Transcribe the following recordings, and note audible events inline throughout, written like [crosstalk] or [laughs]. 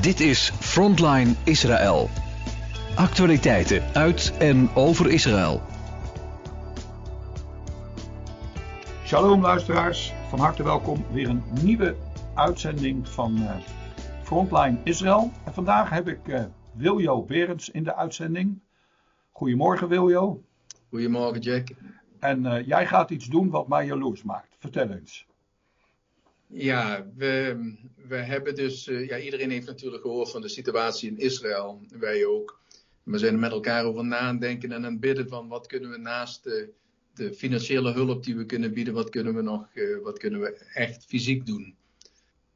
Dit is Frontline Israël. Actualiteiten uit en over Israël. Shalom luisteraars, van harte welkom. Weer een nieuwe uitzending van uh, Frontline Israël. En vandaag heb ik uh, Wiljo Berends in de uitzending. Goedemorgen Wiljo. Goedemorgen Jack. En uh, jij gaat iets doen wat mij jaloers maakt. Vertel eens. Ja, we, we hebben dus, uh, ja, iedereen heeft natuurlijk gehoord van de situatie in Israël. Wij ook. We zijn er met elkaar over nadenken en aan het bidden van wat kunnen we naast de, de financiële hulp die we kunnen bieden, wat kunnen we nog, uh, wat kunnen we echt fysiek doen.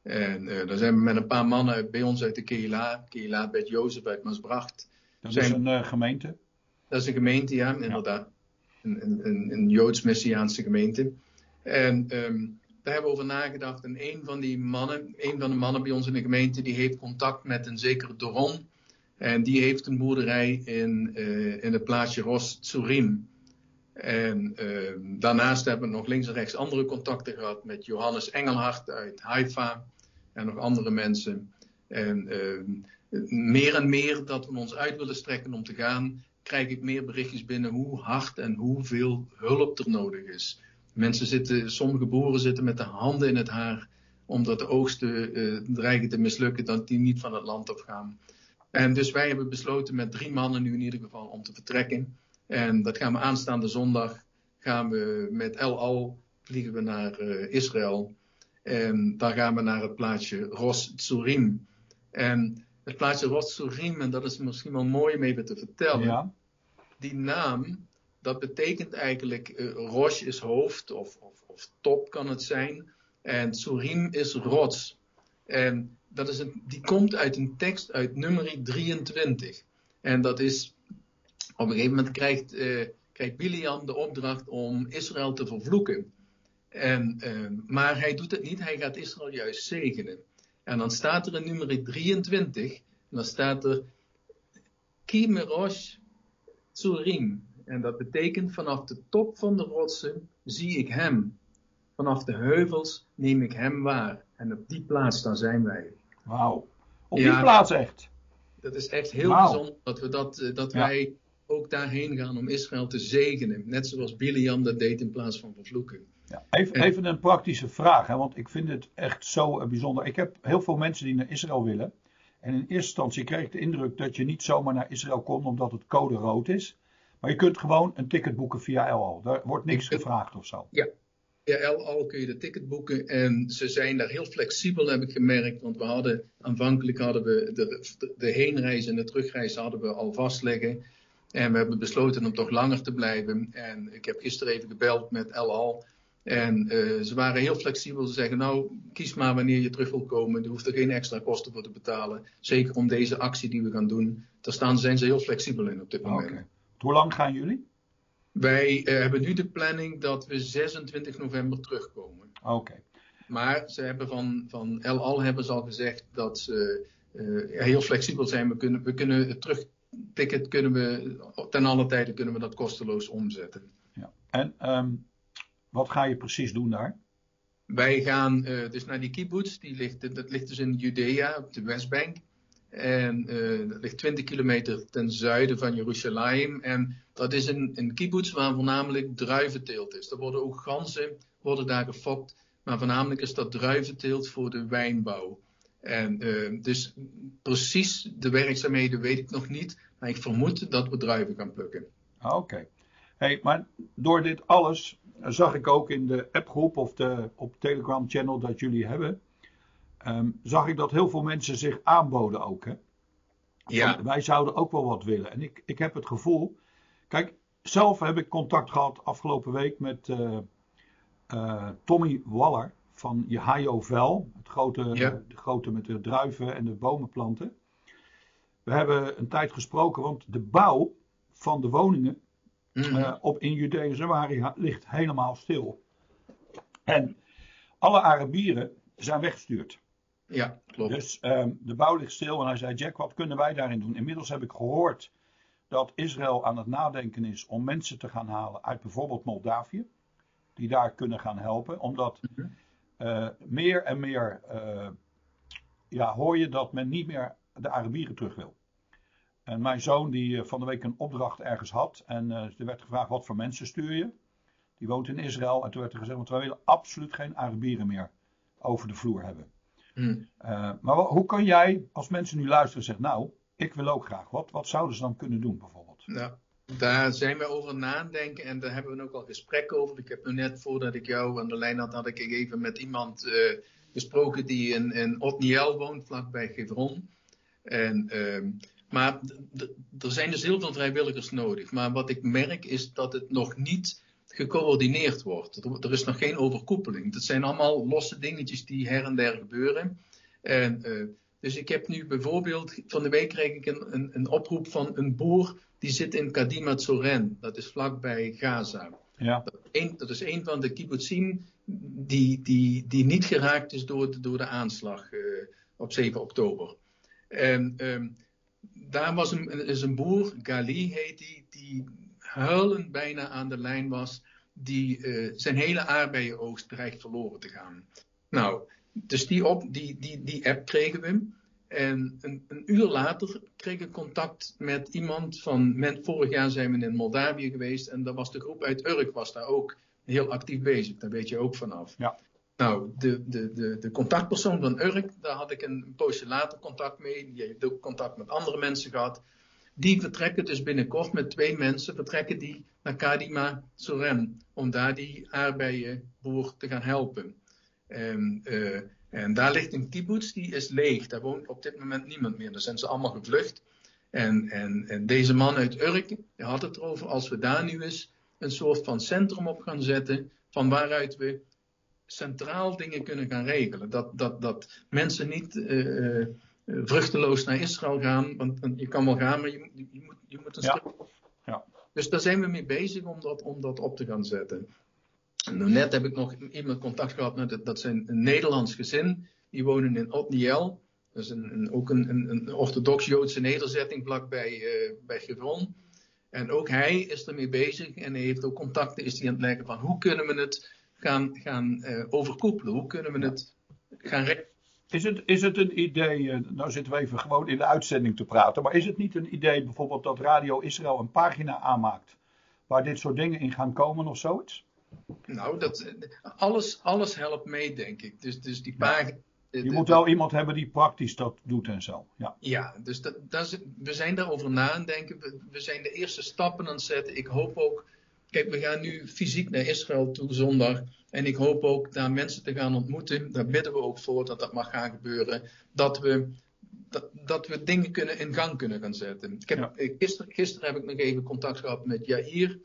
En uh, dan zijn we met een paar mannen bij ons uit de Keila, Keila Bet Jozef uit Maasbracht. Dat zijn, is een gemeente? Dat is een gemeente, ja, inderdaad. Een, een, een Joods-Messiaanse gemeente. En um, daar hebben we over nagedacht. En een van die mannen, een van de mannen bij ons in de gemeente, die heeft contact met een zekere Doron. En die heeft een boerderij in, uh, in het plaatsje Ros Tsurim. En uh, daarnaast hebben we nog links en rechts andere contacten gehad met Johannes Engelhart uit Haifa. En nog andere mensen. En uh, meer en meer dat we ons uit willen strekken om te gaan, krijg ik meer berichtjes binnen hoe hard en hoeveel hulp er nodig is. Mensen zitten, sommige boeren zitten met de handen in het haar, omdat de oogsten uh, dreigen te mislukken, dat die niet van het land afgaan. En dus wij hebben besloten met drie mannen nu in ieder geval om te vertrekken. En dat gaan we aanstaande zondag, gaan we met El Al, vliegen we naar uh, Israël. En daar gaan we naar het plaatsje Ros Tsurim. En het plaatsje Ros Tsurim, en dat is misschien wel mooi om even te vertellen. Ja. Die naam, dat betekent eigenlijk, uh, Rosh is hoofd of, of, of, top kan het zijn. En Tsurim is rots. En dat is die komt uit een tekst uit nummer 23. En dat is, op een gegeven moment krijgt, uh, krijgt de opdracht om Israël te vervloeken. En, uh, maar hij doet het niet, hij gaat Israël juist zegenen. En dan staat er in nummer 23, en dan staat er Kimerosh Tsurim. En dat betekent vanaf de top van de rotsen zie ik hem. Vanaf de heuvels neem ik hem waar. En op die plaats, daar zijn wij. Wauw. Op ja, die plaats echt? Dat is echt heel wow. bijzonder dat, we dat, dat ja. wij ook daarheen gaan om Israël te zegenen. Net zoals Biliam dat deed in plaats van vervloeken. Ja, even, en, even, een praktische vraag, hè, want ik vind het echt zo bijzonder. Ik heb heel veel mensen die naar Israël willen. En in eerste instantie kreeg ik de indruk dat je niet zomaar naar Israël kon omdat het code rood is. Maar je kunt gewoon een ticket boeken via El Al. Daar wordt niks gevraagd of zo. Ja, via El Al kun je de ticket boeken. En ze zijn daar heel flexibel, heb ik gemerkt. Want we hadden, aanvankelijk hadden we de, de, heenreis en de terugreis hadden we al vastleggen. En we hebben besloten om toch langer te blijven. En ik heb gisteren even gebeld met El Al. En uh, ze waren heel flexibel. Ze zeggen, nou, kies maar wanneer je terug wil komen. Er hoeft er geen extra kosten voor te betalen. Zeker om deze actie die we gaan doen. Daar staan, zijn ze heel flexibel in op dit moment. Okay. Hoe lang gaan jullie? Wij uh, hebben nu de planning dat we 26 november terugkomen. Oké. Okay. Maar ze hebben van, van El Al hebben ze al gezegd dat ze uh, heel flexibel zijn. We kunnen, we kunnen het terugticket kunnen we ten alle tijde kunnen we dat kosteloos omzetten. Ja. En um, wat ga je precies doen daar? Wij gaan uh, dus naar die kibbutz. Die ligt, dat ligt dus in Judea op de Westbank. En uh, dat ligt 20 kilometer ten zuiden van Jeruzalem. En dat is een, een kibbutz waar voornamelijk druiventeelt is. Er worden ook ganzen worden daar gefokt. Maar voornamelijk is dat druiventeelt voor de wijnbouw. En uh, dus precies de werkzaamheden weet ik nog niet. Maar ik vermoed dat we druiven gaan plukken. Oké. Okay. Hey, maar door dit alles zag ik ook in de appgroep of de, op Telegram channel dat jullie hebben. Um, zag ik dat heel veel mensen zich aanboden ook. Hè? Ja. Want wij zouden ook wel wat willen. En ik, ik heb het gevoel. Kijk, zelf heb ik contact gehad afgelopen week met uh, uh, Tommy Waller van Jehaio Vel. Het grote, ja. de grote met de druiven en de bomenplanten. We hebben een tijd gesproken, want de bouw van de woningen mm -hmm. uh, op, in Judea en Samaria ligt helemaal stil. En alle Arabieren zijn weggestuurd. Ja, klopt. Dus um, de bouw ligt stil en hij zei, Jack, wat kunnen wij daarin doen? Inmiddels heb ik gehoord dat Israël aan het nadenken is om mensen te gaan halen uit bijvoorbeeld Moldavië. Die daar kunnen gaan helpen. Omdat uh, meer en meer uh, ja, hoor je dat men niet meer de Arabieren terug wil. En mijn zoon die eh, van de week een opdracht ergens had. En er werd gevraagd wat voor mensen stuur je. Die woont in Israël. En toen werd er gezegd, want wij willen absoluut geen Arabieren meer over de vloer hebben. Hmm. Uh, maar hoe kan jij, als mensen nu luisteren, zeggen, nou, ik wil ook graag. Wat, wat zouden ze dan kunnen doen bijvoorbeeld? Nou, daar zijn we over nadenken en daar hebben we ook al gesprekken over. Ik heb nu net voordat ik jou aan de lijn had, had ik even met iemand uh, gesproken die in, in Otniel woont, vlakbij Gevron. En, uh, maar er zijn dus heel veel vrijwilligers nodig. Maar wat ik merk is dat het nog niet gecoördineerd wordt. Er, is nog geen overkoepeling. Dat zijn allemaal losse dingetjes die her en der gebeuren. En, uh, dus ik heb nu bijvoorbeeld, van de week kreeg ik een, een, een oproep van een boer die zit in Kadimat Soren. Dat is vlakbij Gaza. Ja. Dat, een, dat is een van de kibbutzim die, die, die niet geraakt is door de, door de aanslag uh, op 7 oktober. En um, daar was een, is een boer, Gali heet die, die huilend bijna aan de lijn was, die uh, zijn hele aardbeienoogst dreigt verloren te gaan. Nou, dus die, op, die, die, die app kregen we. En een, een, uur later kreeg ik contact met iemand van. Vorig jaar zijn we in Moldavië geweest. En daar was de groep uit Urk was daar ook heel actief bezig. Daar weet je ook vanaf. Ja. Nou, de, de, de, de contactpersoon van Urk, daar had ik een poosje later contact mee. Die heeft ook contact met andere mensen gehad. Die vertrekken dus binnenkort met twee mensen, vertrekken die naar Kadima Soren. Om daar die aardbeienboer te gaan helpen. En, uh, en daar ligt een kibbutz, die is leeg. Daar woont op dit moment niemand meer. Daar zijn ze allemaal gevlucht. En, en, en deze man uit Urk, die had het erover, als we daar nu eens een soort van centrum op gaan zetten, van waaruit we centraal dingen kunnen gaan regelen. Dat, dat, dat mensen niet uh, uh, vruchteloos naar Israël gaan, want, want, je kan wel gaan, maar je, je moet, je moet een ja. stuk. Ja. Dus daar zijn we mee bezig om dat, om dat op te gaan zetten. En net heb ik nog iemand contact gehad met het, dat zijn een Nederlands gezin. Die wonen in Otniel. Dat is een, een, ook een, een orthodox-Joodse nederzetting vlakbij uh, bij Gevron. En ook hij is ermee bezig en hij heeft ook contacten, is hij aan het leggen van hoe kunnen we het gaan, gaan uh, overkoepelen? Hoe kunnen we het gaan? Is het, is het een idee, nou zitten we even gewoon in de uitzending te praten, maar is het niet een idee bijvoorbeeld dat Radio Israël een pagina aanmaakt waar dit soort dingen in gaan komen of zoiets? Nou, dat, alles, alles helpt mee, denk ik. Dus, dus die pagina. Je moet wel iemand hebben die praktisch dat doet en zo. Ja, ja dus dat, dat is, we zijn daarover na aan denken. We, we, zijn de eerste stappen aan het zetten. Ik hoop ook. Kijk, we gaan nu fysiek naar Israël toe zondag. En ik hoop ook daar mensen te gaan ontmoeten. Daar bidden we ook voor dat dat mag gaan gebeuren. Dat we, dat, dat we dingen kunnen in gang kunnen gaan zetten. Ik heb, ja. gisteren, gisteren heb ik nog even contact gehad met Jair.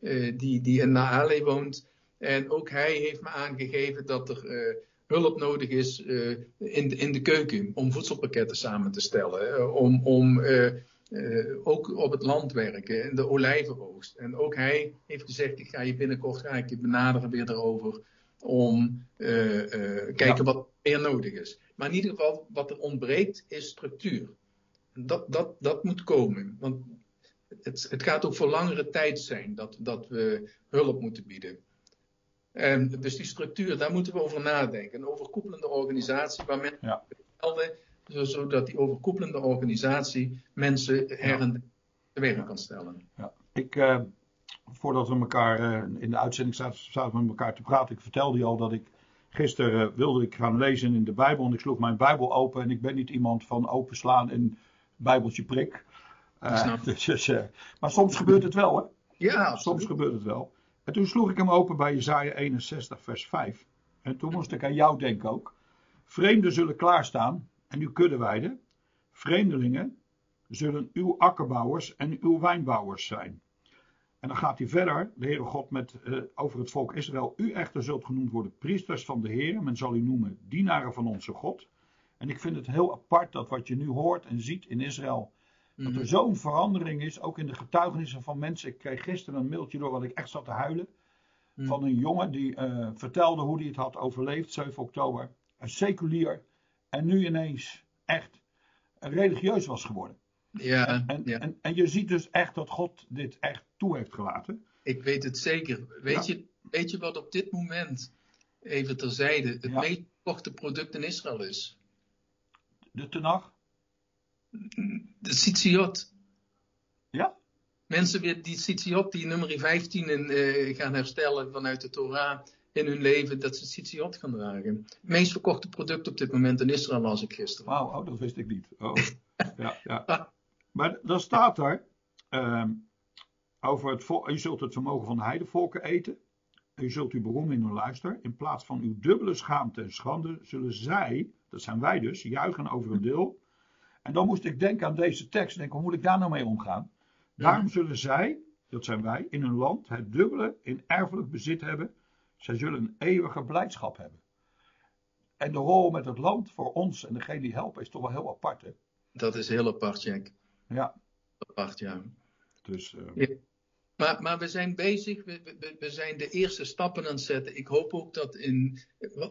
Uh, die, die in Naale woont. En ook hij heeft me aangegeven dat er uh, hulp nodig is uh, in, de, in de keuken om voedselpakketten samen te stellen. om om ook op het land werken, in de olijvenoogst. En ook hij heeft gezegd, ik ga je binnenkort ga ik je benaderen weer daarover. Om kijken ja. wat meer nodig is. Maar in ieder geval, wat er ontbreekt, is structuur. Dat, dat, dat moet komen. Want het, het, gaat ook voor langere tijd zijn dat, dat we hulp moeten bieden. En dus die structuur, daar moeten we over nadenken. Een overkoepelende organisatie waar mensen ja. Zodat die overkoepelende organisatie mensen her en te werk kan stellen. Ja. Ik, uh, voordat we elkaar uh, in de uitzending zaten, met elkaar te praten, ik vertelde je al dat ik gisteren uh, wilde ik gaan lezen in de Bijbel. En ik sloeg mijn Bijbel open en ik ben niet iemand van openslaan en Bijbeltje prik. Dus, dus, maar soms gebeurt het wel, hè? Ja, absoluut. soms gebeurt het wel. En toen sloeg ik hem open bij Jezaja 61, vers 5. En toen moest ik aan jou denken ook. Vreemden zullen klaarstaan en uw kudde weiden. Vreemdelingen zullen uw akkerbouwers en uw wijnbouwers zijn. En dan gaat hij verder, de Heere God, met, uh, over het volk Israël. U echter zult genoemd worden priesters van de Heer. Men zal u noemen dienaren van onze God. En ik vind het heel apart dat wat je nu hoort en ziet in Israël. Dat er zo'n verandering is, ook in de getuigenissen van mensen. Ik kreeg gisteren een mailtje door wat ik echt zat te huilen. Mm. Van een jongen die uh, vertelde hoe hij het had overleefd, 7 oktober. Een seculier. En nu ineens echt religieus was geworden. Ja, en, ja. En, en je ziet dus echt dat God dit echt toe heeft gelaten. Ik weet het zeker. Weet, ja. je, weet je wat op dit moment, even terzijde, het Ja. meest verkochte product in Israël is? De Tenach? De Sitziot. Ja? Mensen weer die Sitziot, die nummer 15 in, eh, gaan herstellen vanuit de Torah in hun leven, dat ze Sitziot gaan dragen. Het meest verkochte product op dit moment in Israël las ik gisteren. Wauw, oh, dat wist ik niet. Oh. [laughs] ja, ja. Maar dan staat er ehm, over het u zult het vermogen van de heidevolken eten. U zult uw beroem in hun luister. In plaats van uw dubbele schaamte en schande zullen zij, dat zijn wij dus, juichen over een deel. En dan moest ik denken aan deze tekst. Denk, hoe moet ik daar nou mee omgaan? Daarom zullen zij, dat zijn wij, in hun land het dubbele in erfelijk bezit hebben. Zij zullen een eeuwige blijdschap hebben. En de rol met het land voor ons en degene die helpen is toch wel heel apart, hè? Dat is heel apart, Jack. Ja, Apart, ja. dus eh, Ja. Maar, maar we zijn bezig, we, we, we zijn de eerste stappen aan het zetten. Ik hoop ook dat in.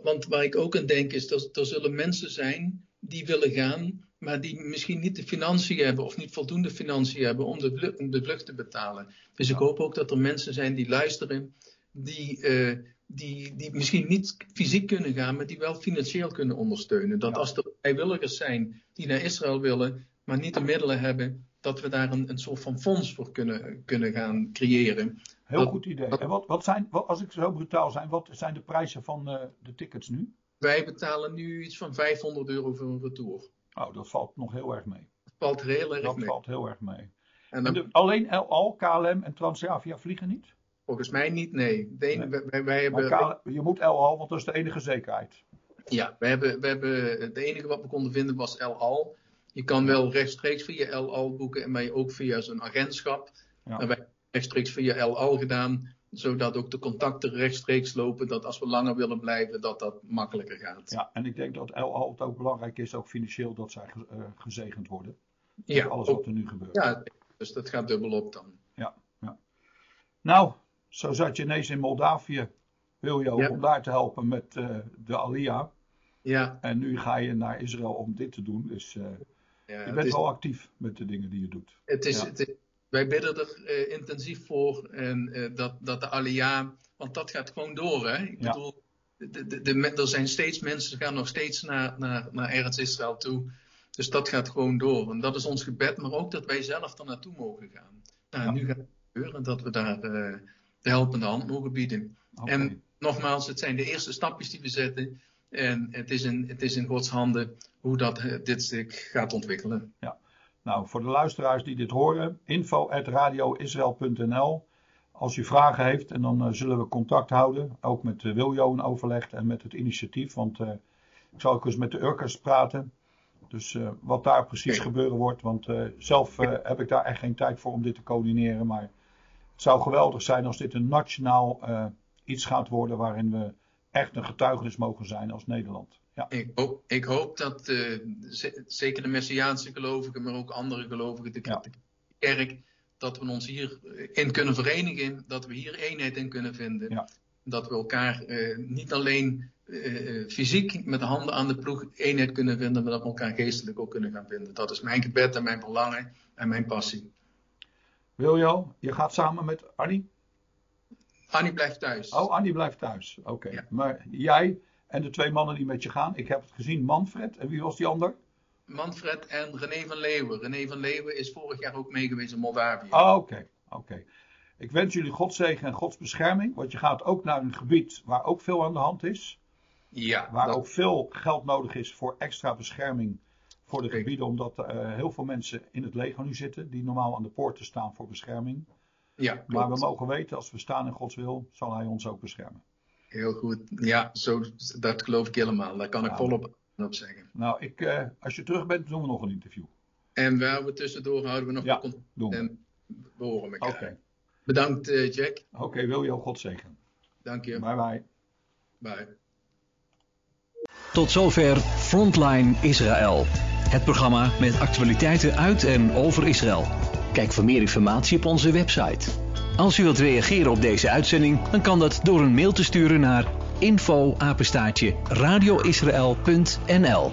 Want waar ik ook aan denk is dat er zullen mensen zijn die willen gaan, maar die misschien niet de financiën hebben of niet voldoende financiën hebben om de, om de vlucht te betalen. Dus ik hoop ook dat er mensen zijn die luisteren, die, eh, die, die misschien niet fysiek kunnen gaan, maar die wel financieel kunnen ondersteunen. Dat Ja. als er vrijwilligers zijn die naar Israël willen, maar niet de middelen hebben, dat we daar een, een soort van fonds voor kunnen, kunnen gaan creëren. heel dat- goed idee. En wat, wat zijn, wat, als ik zo brutaal zijn, wat zijn de prijzen van eh, de tickets nu? Wij betalen nu iets van 500 euro voor een retour. Oh, dat valt nog heel erg mee. Dat valt heel erg Dat mee. valt heel erg mee. En En dan, de- alleen El Al, KLM en Transavia vliegen niet? Volgens mij niet, nee. De Nee. Wij, hebben, je moet El Al, want dat is de enige zekerheid. ja, we hebben, we hebben, het enige wat we konden vinden was El Al. Je kan wel rechtstreeks via El Al boeken, maar ook via zo'n agentschap. Ja. En wij hebben rechtstreeks via El Al gedaan, zodat ook de contacten rechtstreeks lopen, dat als we langer willen blijven, dat dat makkelijker gaat. Ja, en ik denk dat El Al het ook belangrijk is, ook financieel, dat zij eh, gezegend worden. Ja, Alles ook- wat er nu gebeurt. ja, dus dat gaat dubbel op dan. Nou, zo zat je ineens in Moldavië, Wiljo, Ja. om daar te helpen met eh, de Aliyah. Ja, En nu ga je naar Israël om dit te doen. Dus eh, ja je bent is- wel actief met de dingen die je doet. Het is, Ja. het is- wij bidden er eh, intensief voor en dat, dat de alia, want dat gaat gewoon door. Hè? Ik bedoel, de, de, de, er zijn steeds mensen, gaan nog steeds naar, naar, naar Eretz Israël toe. Dus dat gaat gewoon door. En dat is ons gebed, maar ook dat wij zelf er naartoe mogen gaan. Nou, Ja. nu gaat het gebeuren dat we daar de helpende hand mogen bieden. En nogmaals, het zijn de eerste stapjes die we zetten. En het is in, het is in Gods handen hoe dat, eh, dit zich gaat ontwikkelen. Nou, voor de luisteraars die dit horen, info.radioisrael.nl. Als u vragen heeft, en dan eh, zullen we contact houden. Ook met uh, Wiljo in overleg en met het initiatief. Want eh, ik zal ook eens met de Urkers praten. Dus eh, wat daar precies gebeuren wordt. Want eh, zelf eh, heb ik daar echt geen tijd voor om dit te coördineren. Maar het zou geweldig zijn als dit een nationaal eh, iets gaat worden. Waarin we echt een getuigenis mogen zijn als Nederland. Ja, Ik hoop, ik hoop dat eh, zeker de Messiaanse gelovigen, maar ook andere gelovigen, de, Ja. kerk, dat we ons hierin kunnen verenigen, dat we hier eenheid in kunnen vinden. Ja. Dat we elkaar eh, niet alleen fysiek met de handen aan de ploeg eenheid kunnen vinden, maar dat we elkaar geestelijk ook kunnen gaan vinden. Dat is mijn gebed en mijn verlangen en mijn passie. Wiljo, je gaat samen met Annie? Annie blijft thuis. Oh, Annie blijft thuis. Oké. Ja. Maar jij en de twee mannen die met je gaan, ik heb het gezien, Manfred. En wie was die ander? Manfred en René van Leeuwen. René van Leeuwen is vorig jaar ook meegeweest in Moldavië. Oh, Oké, oké. Ik wens jullie Godzegen en Gods bescherming. Want je gaat ook naar een gebied waar ook veel aan de hand is. ja, Waar dat- ook veel geld nodig is voor extra bescherming voor de gebieden. Omdat er eh, heel veel mensen in het leger nu zitten. Die normaal aan de poorten staan voor bescherming. ja, Maar we mogen weten, als we staan in Gods wil, zal hij ons ook beschermen. Heel goed. Ja, zo, dat geloof ik helemaal. Daar kan ik volop op zeggen. Nou, ik, eh, als je terug bent, doen we nog een interview. En waar we tussendoor houden we nog Ja, contact Doen we. en we horen Oké, elkaar. Bedankt eh, Jack. Oké, wil je Godzegen. Dank je. Bye bye. Bye. Tot zover Frontline Israël. Het programma met actualiteiten uit en over Israël. Kijk voor meer informatie op onze website. Als u wilt reageren op deze uitzending, dan kan dat door een mail te sturen naar info radioisrael.nl